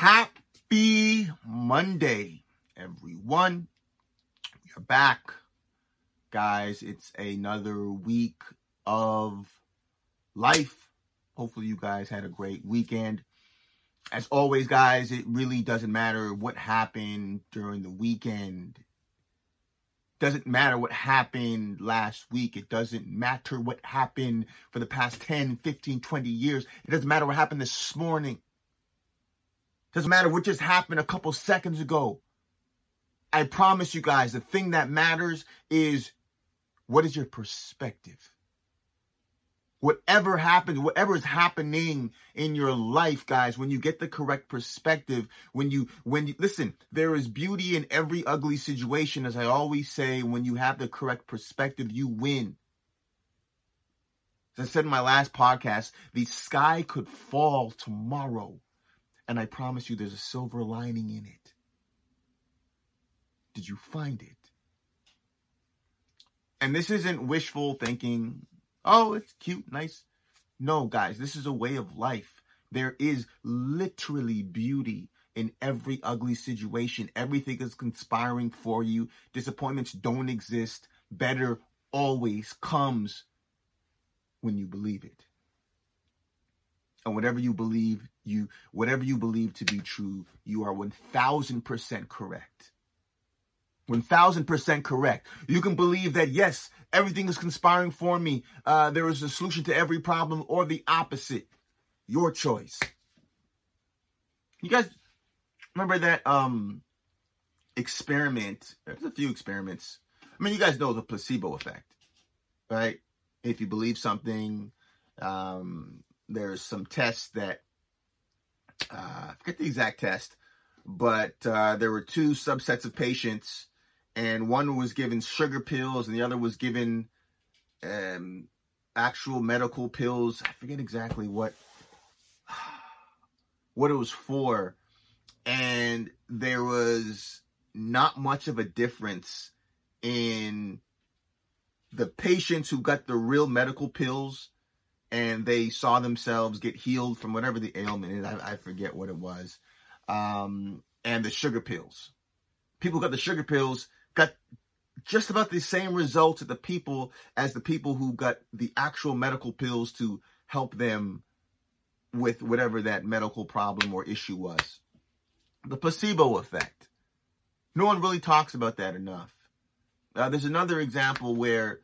Happy Monday, everyone. We are back. Guys, it's another week of life. Hopefully, you guys had a great weekend. As always, guys, it really doesn't matter what happened during the weekend. Doesn't matter what happened last week. It doesn't matter what happened for the past 10, 15, 20 years. It doesn't matter what happened this morning. Doesn't matter what just happened a couple seconds ago. I promise you guys, the thing that matters is what is your perspective? Whatever happens, whatever is happening in your life, guys, when you get the correct perspective, when you, when you, listen, there is beauty in every ugly situation. As I always say, when you have the correct perspective, you win. As I said in my last podcast, the sky could fall tomorrow. And I promise you, there's a silver lining in it. Did you find it? And this isn't wishful thinking. Oh, it's cute, nice. No, guys, this is a way of life. There is literally beauty in every ugly situation. Everything is conspiring for you. Disappointments don't exist. Better always comes when you believe it. And whatever you believe, you whatever you believe to be true, you are 1000% correct. 1000% correct. You can believe that, yes, everything is conspiring for me. Uh, there is a solution to every problem or the opposite. Your choice. You guys remember that um, experiment? There's a few experiments. I mean, you guys know the placebo effect, right? If you believe something, um, there's some tests that, uh, I forget the exact test, but uh, there were two subsets of patients and one was given sugar pills and the other was given um, actual medical pills. I forget exactly what what it was for, and there was not much of a difference in the patients who got the real medical pills and they saw themselves get healed from whatever the ailment is. I, I forget what it was. Um, and the sugar pills. People got the sugar pills got just about the same results at the people as the people who got the actual medical pills to help them with whatever that medical problem or issue was. The placebo effect. No one really talks about that enough. Uh, there's another example where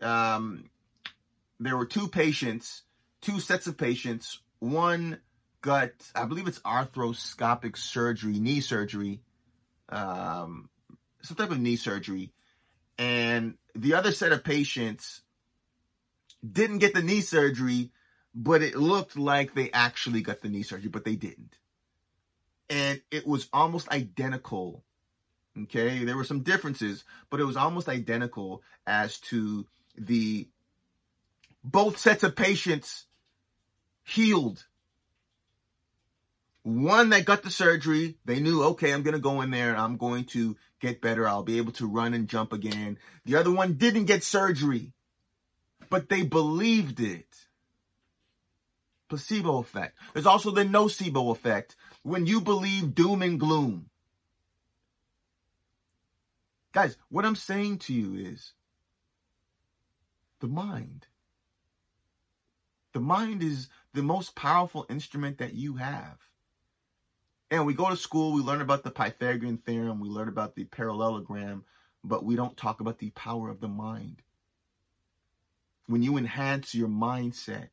um, there were two patients, two sets of patients. One got, I believe it's arthroscopic surgery, knee surgery, um, some type of knee surgery, and the other set of patients didn't get the knee surgery, but it looked like they actually got the knee surgery, but they didn't. And it was almost identical. Okay, there were some differences, but it was almost identical as to the both sets of patients healed one that got the surgery, they knew, okay, I'm going to go in there. and I'm going to get better. I'll be able to run and jump again. The other one didn't get surgery, but they believed it. Placebo effect. There's also the nocebo effect when you believe doom and gloom. Guys, what I'm saying to you is the mind. The mind is the most powerful instrument that you have. And we go to school, we learn about the Pythagorean theorem, we learn about the parallelogram, but we don't talk about the power of the mind. When you enhance your mindset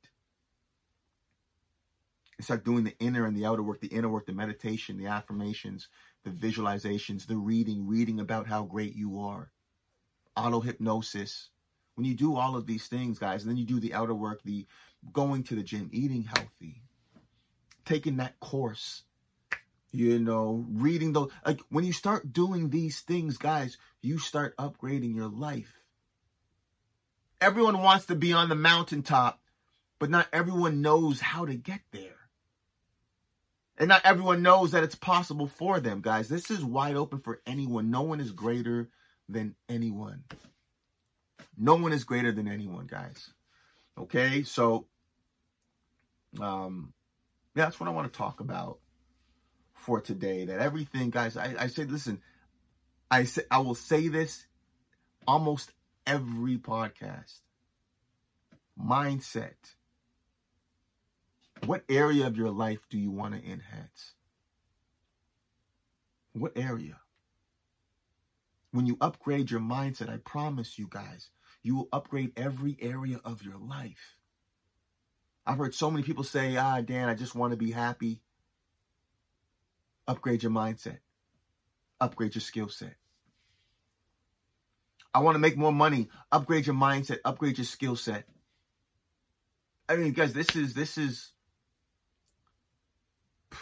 and start doing the inner and the outer work, the inner work, the meditation, the affirmations, the visualizations, the reading, reading about how great you are, auto hypnosis. When you do all of these things, guys, and then you do the outer work, the going to the gym, eating healthy, taking that course you know, reading those. Like when you start doing these things, guys, you start upgrading your life. Everyone wants to be on the mountaintop, but not everyone knows how to get there. And not everyone knows that it's possible for them, guys. This is wide open for anyone. No one is greater than anyone. No one is greater than anyone, guys. Okay, so um that's what I want to talk about for today that everything, guys, I, I said, listen, I say, I will say this almost every podcast. Mindset. What area of your life do you want to enhance? What area? When you upgrade your mindset, I promise you guys, you will upgrade every area of your life. I've heard so many people say, ah, Dan, I just want to be happy. Upgrade your mindset, upgrade your skill set. I want to make more money. Upgrade your mindset, upgrade your skill set. I mean, guys, this is, this is,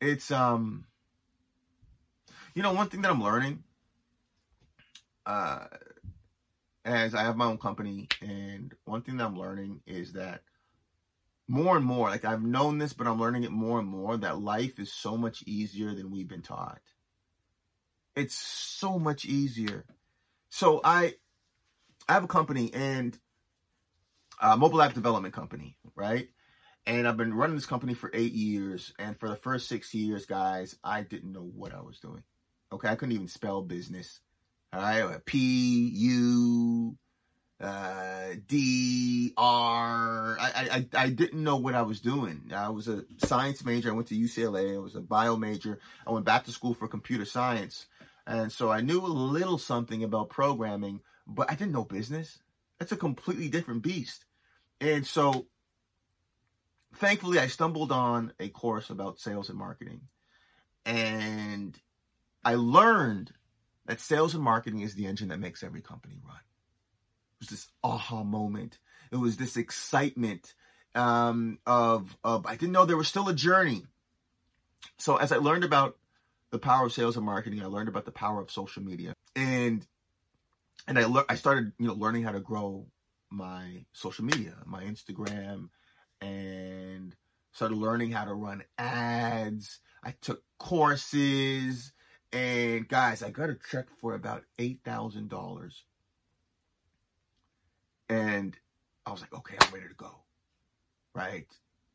it's, um, you know, one thing that I'm learning, uh, as I have my own company, and one thing that I'm learning is that more and more, like I've known this, but I'm learning it more and more that life is so much easier than we've been taught. It's so much easier. So I, I have a company and a mobile app development company, right? And I've been running this company for eight years. And for the first six years, guys, I didn't know what I was doing. Okay, I couldn't even spell business. All right, P U D R. I, I I didn't know what I was doing. I was a science major. I went to UCLA. I was a bio major. I went back to school for computer science, and so I knew a little something about programming, but I didn't know business. That's a completely different beast. And so, thankfully, I stumbled on a course about sales and marketing, and I learned that sales and marketing is the engine that makes every company run. It was this aha moment. It was this excitement um, of, of, I didn't know there was still a journey. So as I learned about the power of sales and marketing, I learned about the power of social media. And and I le- I started, you know, learning how to grow my social media, my Instagram, and started learning how to run ads. I took courses. And guys, I got a check for about $8,000. And I was like, okay, I'm ready to go. Right?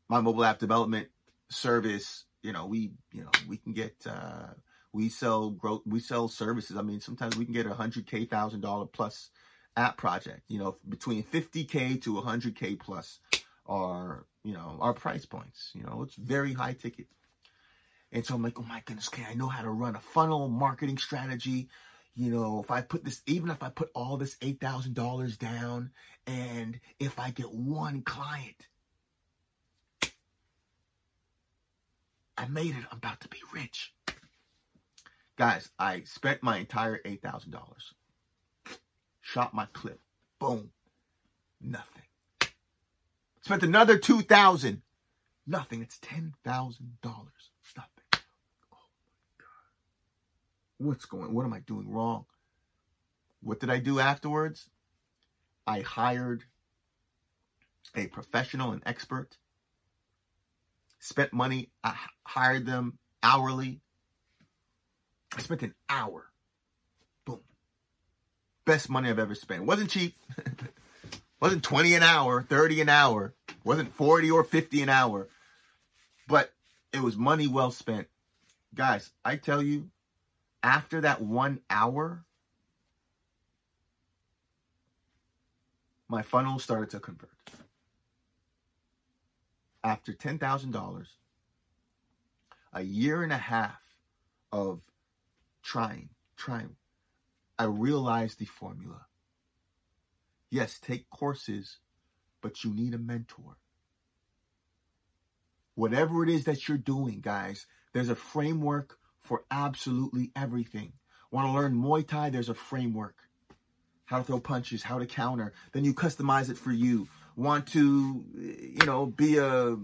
My mobile app development service, you know, we, you know, we can get, uh, we sell growth, we sell services. I mean, sometimes we can get a hundred K thousand dollar plus app project, you know, between 50K to 100K plus are, you know, our price points. You know, it's very high ticket. And so I'm like, oh my goodness, okay, I know how to run a funnel marketing strategy. You know, if I put this, even if I put all this $8,000 down and if I get one client, I made it. I'm about to be rich. Guys, I spent my entire $8,000. Shot my clip. Boom. Nothing. Spent another 2000 Nothing. It's $10,000. What's going what am I doing wrong? What did I do afterwards? I hired a professional and expert. Spent money, I hired them hourly. I spent an hour. Boom. Best money I've ever spent. Wasn't cheap. wasn't 20 an hour, 30 an hour. Wasn't 40 or 50 an hour. But it was money well spent. Guys, I tell you, after that one hour, my funnel started to convert. After $10,000, a year and a half of trying, trying, I realized the formula. Yes, take courses, but you need a mentor. Whatever it is that you're doing, guys, there's a framework for absolutely everything. Want to learn Muay Thai? There's a framework. How to throw punches, how to counter. Then you customize it for you. Want to, you know, be a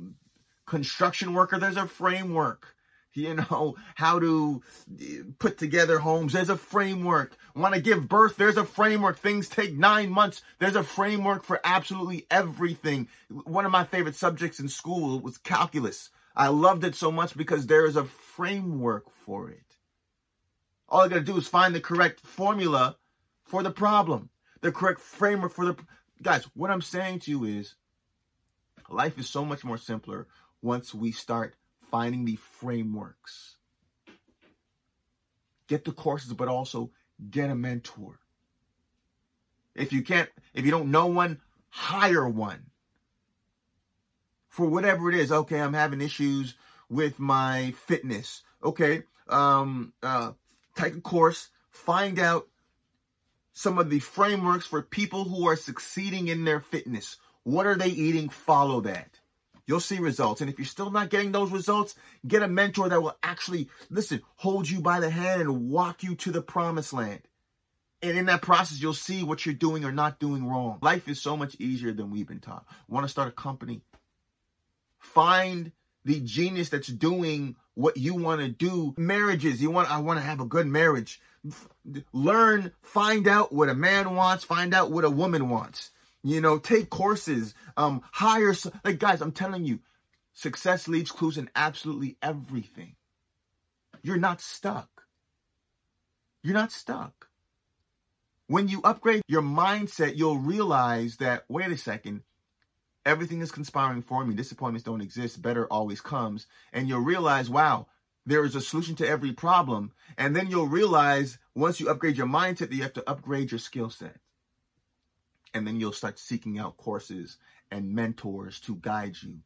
construction worker? There's a framework. You know, how to eh, put together homes. There's a framework. Want to give birth? There's a framework. Things take nine months. There's a framework for absolutely everything. One of my favorite subjects in school was calculus. I loved it so much because there is a framework for it. All I got to do is find the correct formula for the problem, the correct framework for the. Guys, what I'm saying to you is life is so much more simpler once we start finding the frameworks. Get the courses, but also get a mentor. If you can't, if you don't know one, hire one. For whatever it is, okay, I'm having issues with my fitness. Okay, um, uh, take a course, find out some of the frameworks for people who are succeeding in their fitness. What are they eating? Follow that. You'll see results. And if you're still not getting those results, get a mentor that will actually, listen, hold you by the hand and walk you to the promised land. And in that process, you'll see what you're doing or not doing wrong. Life is so much easier than we've been taught. Want to start a company? Find the genius that's doing what you want to do. Marriages, you want I want to have a good marriage. Learn, find out what a man wants, find out what a woman wants. You know, take courses, um hire like guys, I'm telling you, success leads clues in absolutely everything. You're not stuck. You're not stuck. When you upgrade your mindset, you'll realize that, wait a second, everything is conspiring for me. Disappointments don't exist. Better always comes. And you'll realize, wow, there is a solution to every problem. And then you'll realize once you upgrade your mindset that you have to upgrade your skill set. And then you'll start seeking out courses and mentors to guide you,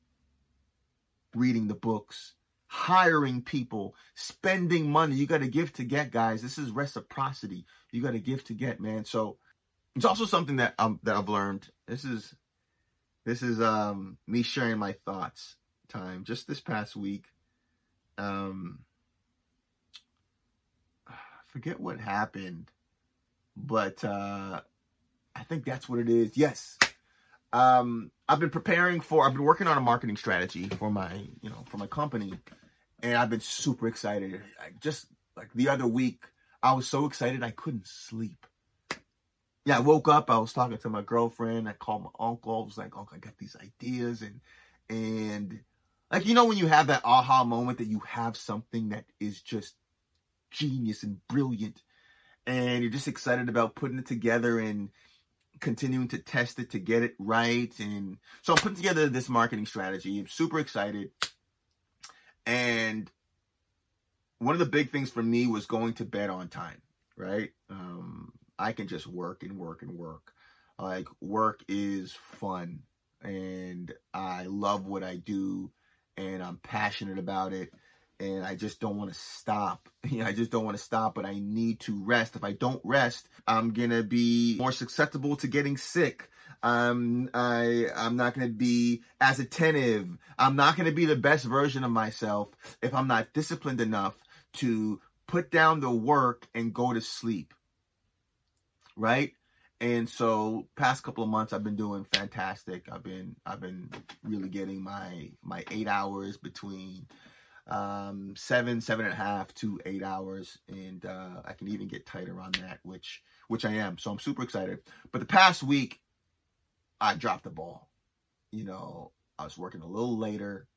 reading the books, hiring people, spending money. You got to give to get, guys. This is reciprocity. You got to give to get, man. So it's also something that um that I've learned. This is this is um me sharing my thoughts time. Just this past week, um, I forget what happened, but uh, I think that's what it is. Yes. Um, I've been preparing for. I've been working on a marketing strategy for my, you know, for my company, and I've been super excited. I just like the other week, I was so excited I couldn't sleep. Yeah, I woke up. I was talking to my girlfriend. I called my uncle. I was like, "Uncle, I got these ideas," and and like you know when you have that aha moment that you have something that is just genius and brilliant, and you're just excited about putting it together and continuing to test it to get it right. And so I'm putting together this marketing strategy. I'm super excited. And one of the big things for me was going to bed on time, right? Um, I can just work and work and work. Like work is fun and I love what I do and I'm passionate about it and I just don't want to stop. You know, I just don't want to stop, but I need to rest. If I don't rest, I'm gonna be more susceptible to getting sick. Um, I I'm not gonna be as attentive. I'm not gonna be the best version of myself if I'm not disciplined enough to put down the work and go to sleep. Right? And so past couple of months I've been doing fantastic. I've been I've been really getting my my eight hours between um seven, seven and a half to eight hours. And uh I can even get tighter on that, which which I am. So I'm super excited. But the past week I dropped the ball. You know, I was working a little later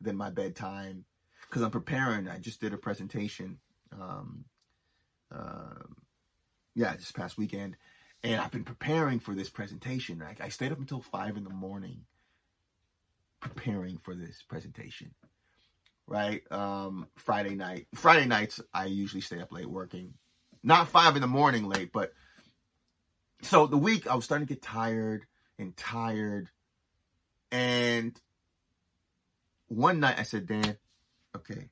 than my bedtime because I'm preparing. I just did a presentation. Um, uh, yeah, this past weekend, and I've been preparing for this presentation. I, I stayed up until five in the morning preparing for this presentation. Right, um, Friday night. Friday nights, I usually stay up late working. Not five in the morning late, but so the week I was starting to get tired and tired. And one night I said, Dan, okay,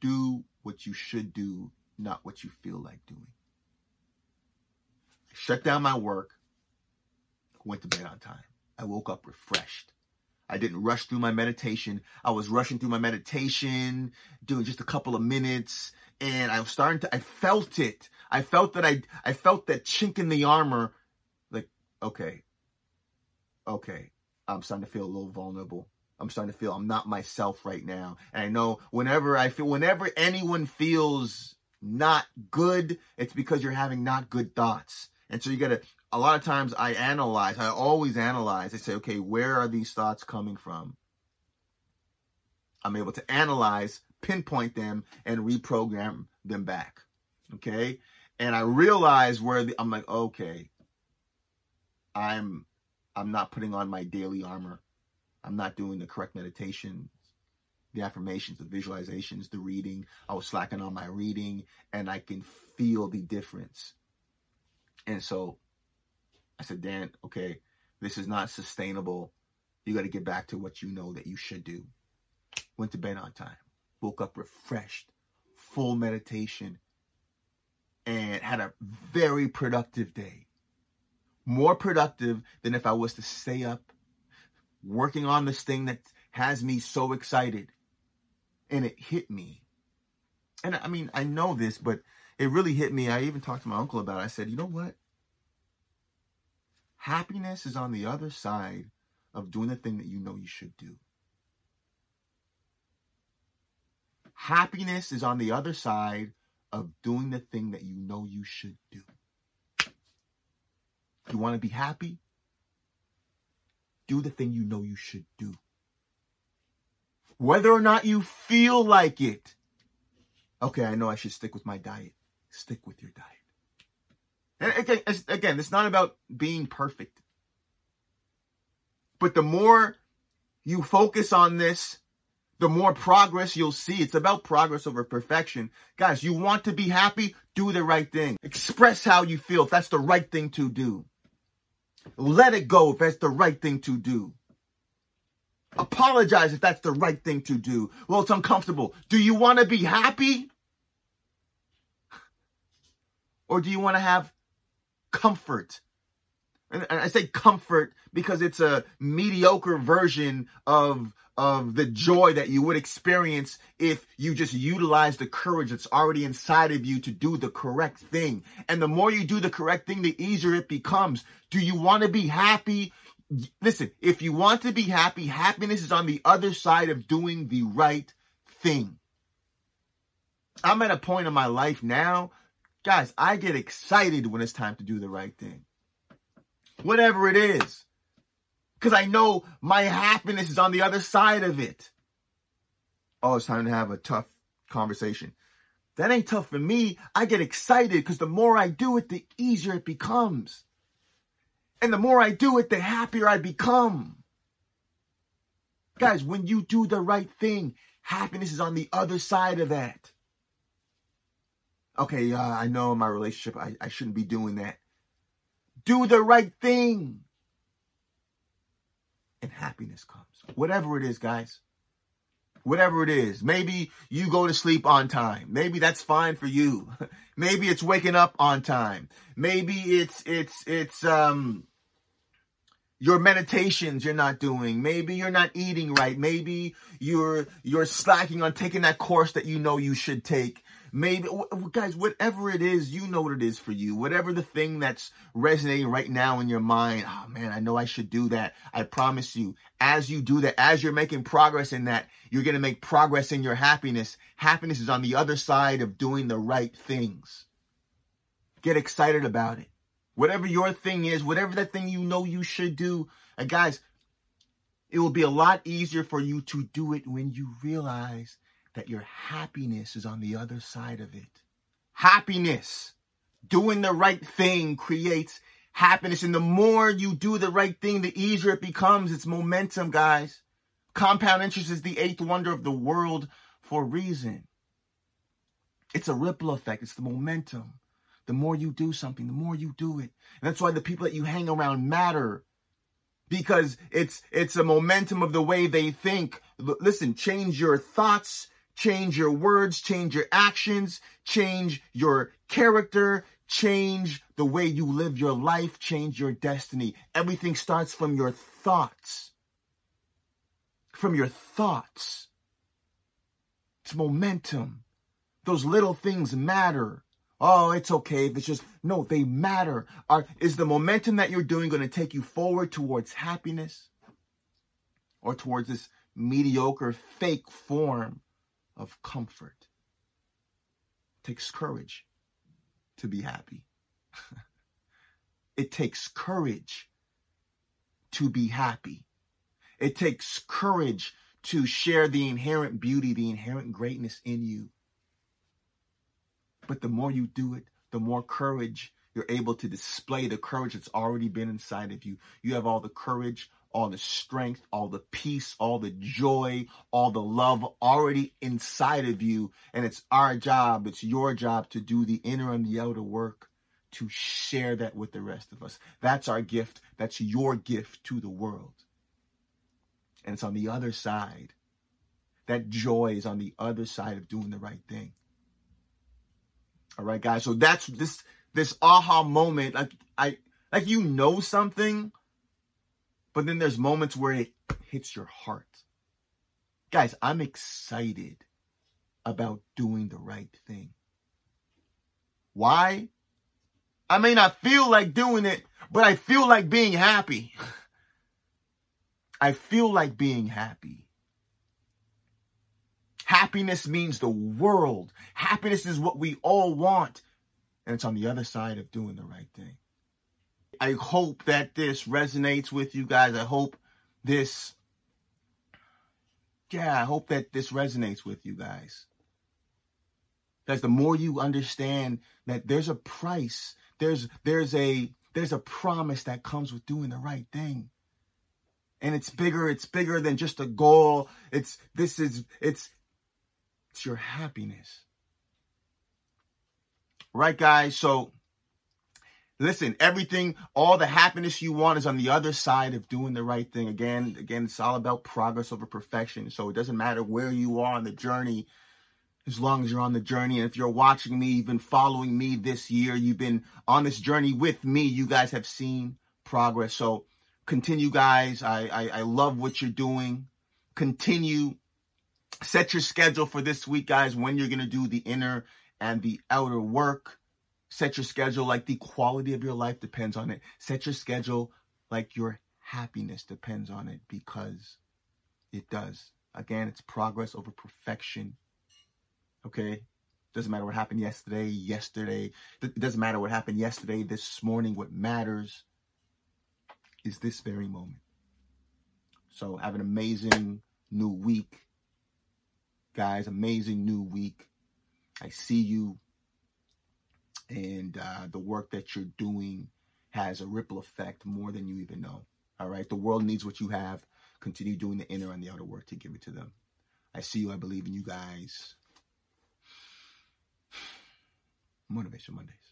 do what you should do, not what you feel like doing. I shut down my work, went to bed on time. I woke up refreshed. I didn't rush through my meditation. I was rushing through my meditation, doing just a couple of minutes, and I was starting to I felt it. I felt that I I felt that chink in the armor like okay. Okay. I'm starting to feel a little vulnerable. I'm starting to feel I'm not myself right now. And I know whenever I feel, whenever anyone feels not good, it's because you're having not good thoughts. And so you gotta, a lot of times I analyze, I always analyze. I say, okay, where are these thoughts coming from? I'm able to analyze, pinpoint them, and reprogram them back. Okay. And I realize where the, I'm like, okay, I'm, I'm not putting on my daily armor I'm not doing the correct meditation, the affirmations, the visualizations, the reading. I was slacking on my reading and I can feel the difference. And so I said, Dan, okay, this is not sustainable. You got to get back to what you know that you should do. Went to bed on time, woke up refreshed, full meditation, and had a very productive day. More productive than if I was to stay up working on this thing that has me so excited. And it hit me. And I mean, I know this, but it really hit me. I even talked to my uncle about it. I said, you know what? Happiness is on the other side of doing the thing that you know you should do. Happiness is on the other side of doing the thing that you know you should do. You want to be happy? Do the thing you know you should do. Whether or not you feel like it. Okay, I know I should stick with my diet. Stick with your diet. And again, again, it's not about being perfect. But the more you focus on this, the more progress you'll see. It's about progress over perfection. Guys, you want to be happy? Do the right thing. Express how you feel if that's the right thing to do. Let it go if that's the right thing to do. Apologize if that's the right thing to do. Well, it's uncomfortable. Do you want to be happy? Or do you want to have comfort? And I say comfort because it's a mediocre version of of the joy that you would experience if you just utilize the courage that's already inside of you to do the correct thing. And the more you do the correct thing, the easier it becomes. Do you want to be happy? Listen, if you want to be happy, happiness is on the other side of doing the right thing. I'm at a point in my life now, guys, I get excited when it's time to do the right thing. Whatever it is because I know my happiness is on the other side of it. Oh, it's time to have a tough conversation. That ain't tough for me. I get excited because the more I do it, the easier it becomes. And the more I do it, the happier I become. Guys, when you do the right thing, happiness is on the other side of that. Okay, uh, I know in my relationship, I, I shouldn't be doing that. Do the right thing and happiness comes. Whatever it is, guys. Whatever it is. Maybe you go to sleep on time. Maybe that's fine for you. Maybe it's waking up on time. Maybe it's it's it's um your meditations you're not doing. Maybe you're not eating right. Maybe you're you're slacking on taking that course that you know you should take. Maybe, guys, whatever it is, you know what it is for you. Whatever the thing that's resonating right now in your mind, oh man, I know I should do that. I promise you, as you do that, as you're making progress in that, you're going to make progress in your happiness. Happiness is on the other side of doing the right things. Get excited about it. Whatever your thing is, whatever that thing you know you should do, and guys, it will be a lot easier for you to do it when you realize that your happiness is on the other side of it. Happiness. Doing the right thing creates happiness. And the more you do the right thing, the easier it becomes. It's momentum, guys. Compound interest is the eighth wonder of the world for a reason. It's a ripple effect. It's the momentum. The more you do something, the more you do it. And that's why the people that you hang around matter because it's it's a momentum of the way they think. Listen, change your thoughts, change your words, change your actions, change your character, change the way you live your life, change your destiny. Everything starts from your thoughts. From your thoughts. It's momentum. Those little things matter. Oh, it's okay if it's just, no, they matter. Are, is the momentum that you're doing going to take you forward towards happiness or towards this mediocre, fake form of comfort. It takes courage to be happy. it takes courage to be happy. It takes courage to share the inherent beauty, the inherent greatness in you. But the more you do it, the more courage you're able to display the courage that's already been inside of you. You have all the courage, all the strength, all the peace, all the joy, all the love already inside of you. And it's our job, it's your job to do the inner and the outer work to share that with the rest of us. That's our gift. That's your gift to the world. And it's on the other side. That joy is on the other side of doing the right thing. All right, guys. So that's this this aha moment. Like I like you know something, but then there's moments where it hits your heart. Guys, I'm excited about doing the right thing. Why? I may not feel like doing it, but I feel like being happy. I feel like being happy. Happiness means the world. Happiness is what we all want. And it's on the other side of doing the right thing. I hope that this resonates with you guys. I hope this, yeah, I hope that this resonates with you guys. Because the more you understand that there's a price, there's there's a there's a promise that comes with doing the right thing. And it's bigger, it's bigger than just a goal. It's this is it's it's your happiness. Right, guys? So, listen, everything, all the happiness you want is on the other side of doing the right thing. Again, again, it's all about progress over perfection. So it doesn't matter where you are on the journey, as long as you're on the journey. And if you're watching me, you've been following me this year, you've been on this journey with me, you guys have seen progress. So continue, guys. I, I, I love what you're doing. Continue Set your schedule for this week, guys, when you're going to do the inner and the outer work. Set your schedule like the quality of your life depends on it. Set your schedule like your happiness depends on it because it does. Again, it's progress over perfection. Okay? Doesn't matter what happened yesterday, yesterday. It doesn't matter what happened yesterday, this morning. What matters is this very moment. So have an amazing new week guys. Amazing new week. I see you. And uh, the work that you're doing has a ripple effect more than you even know. All right. The world needs what you have. Continue doing the inner and the outer work to give it to them. I see you. I believe in you guys. Motivation Mondays.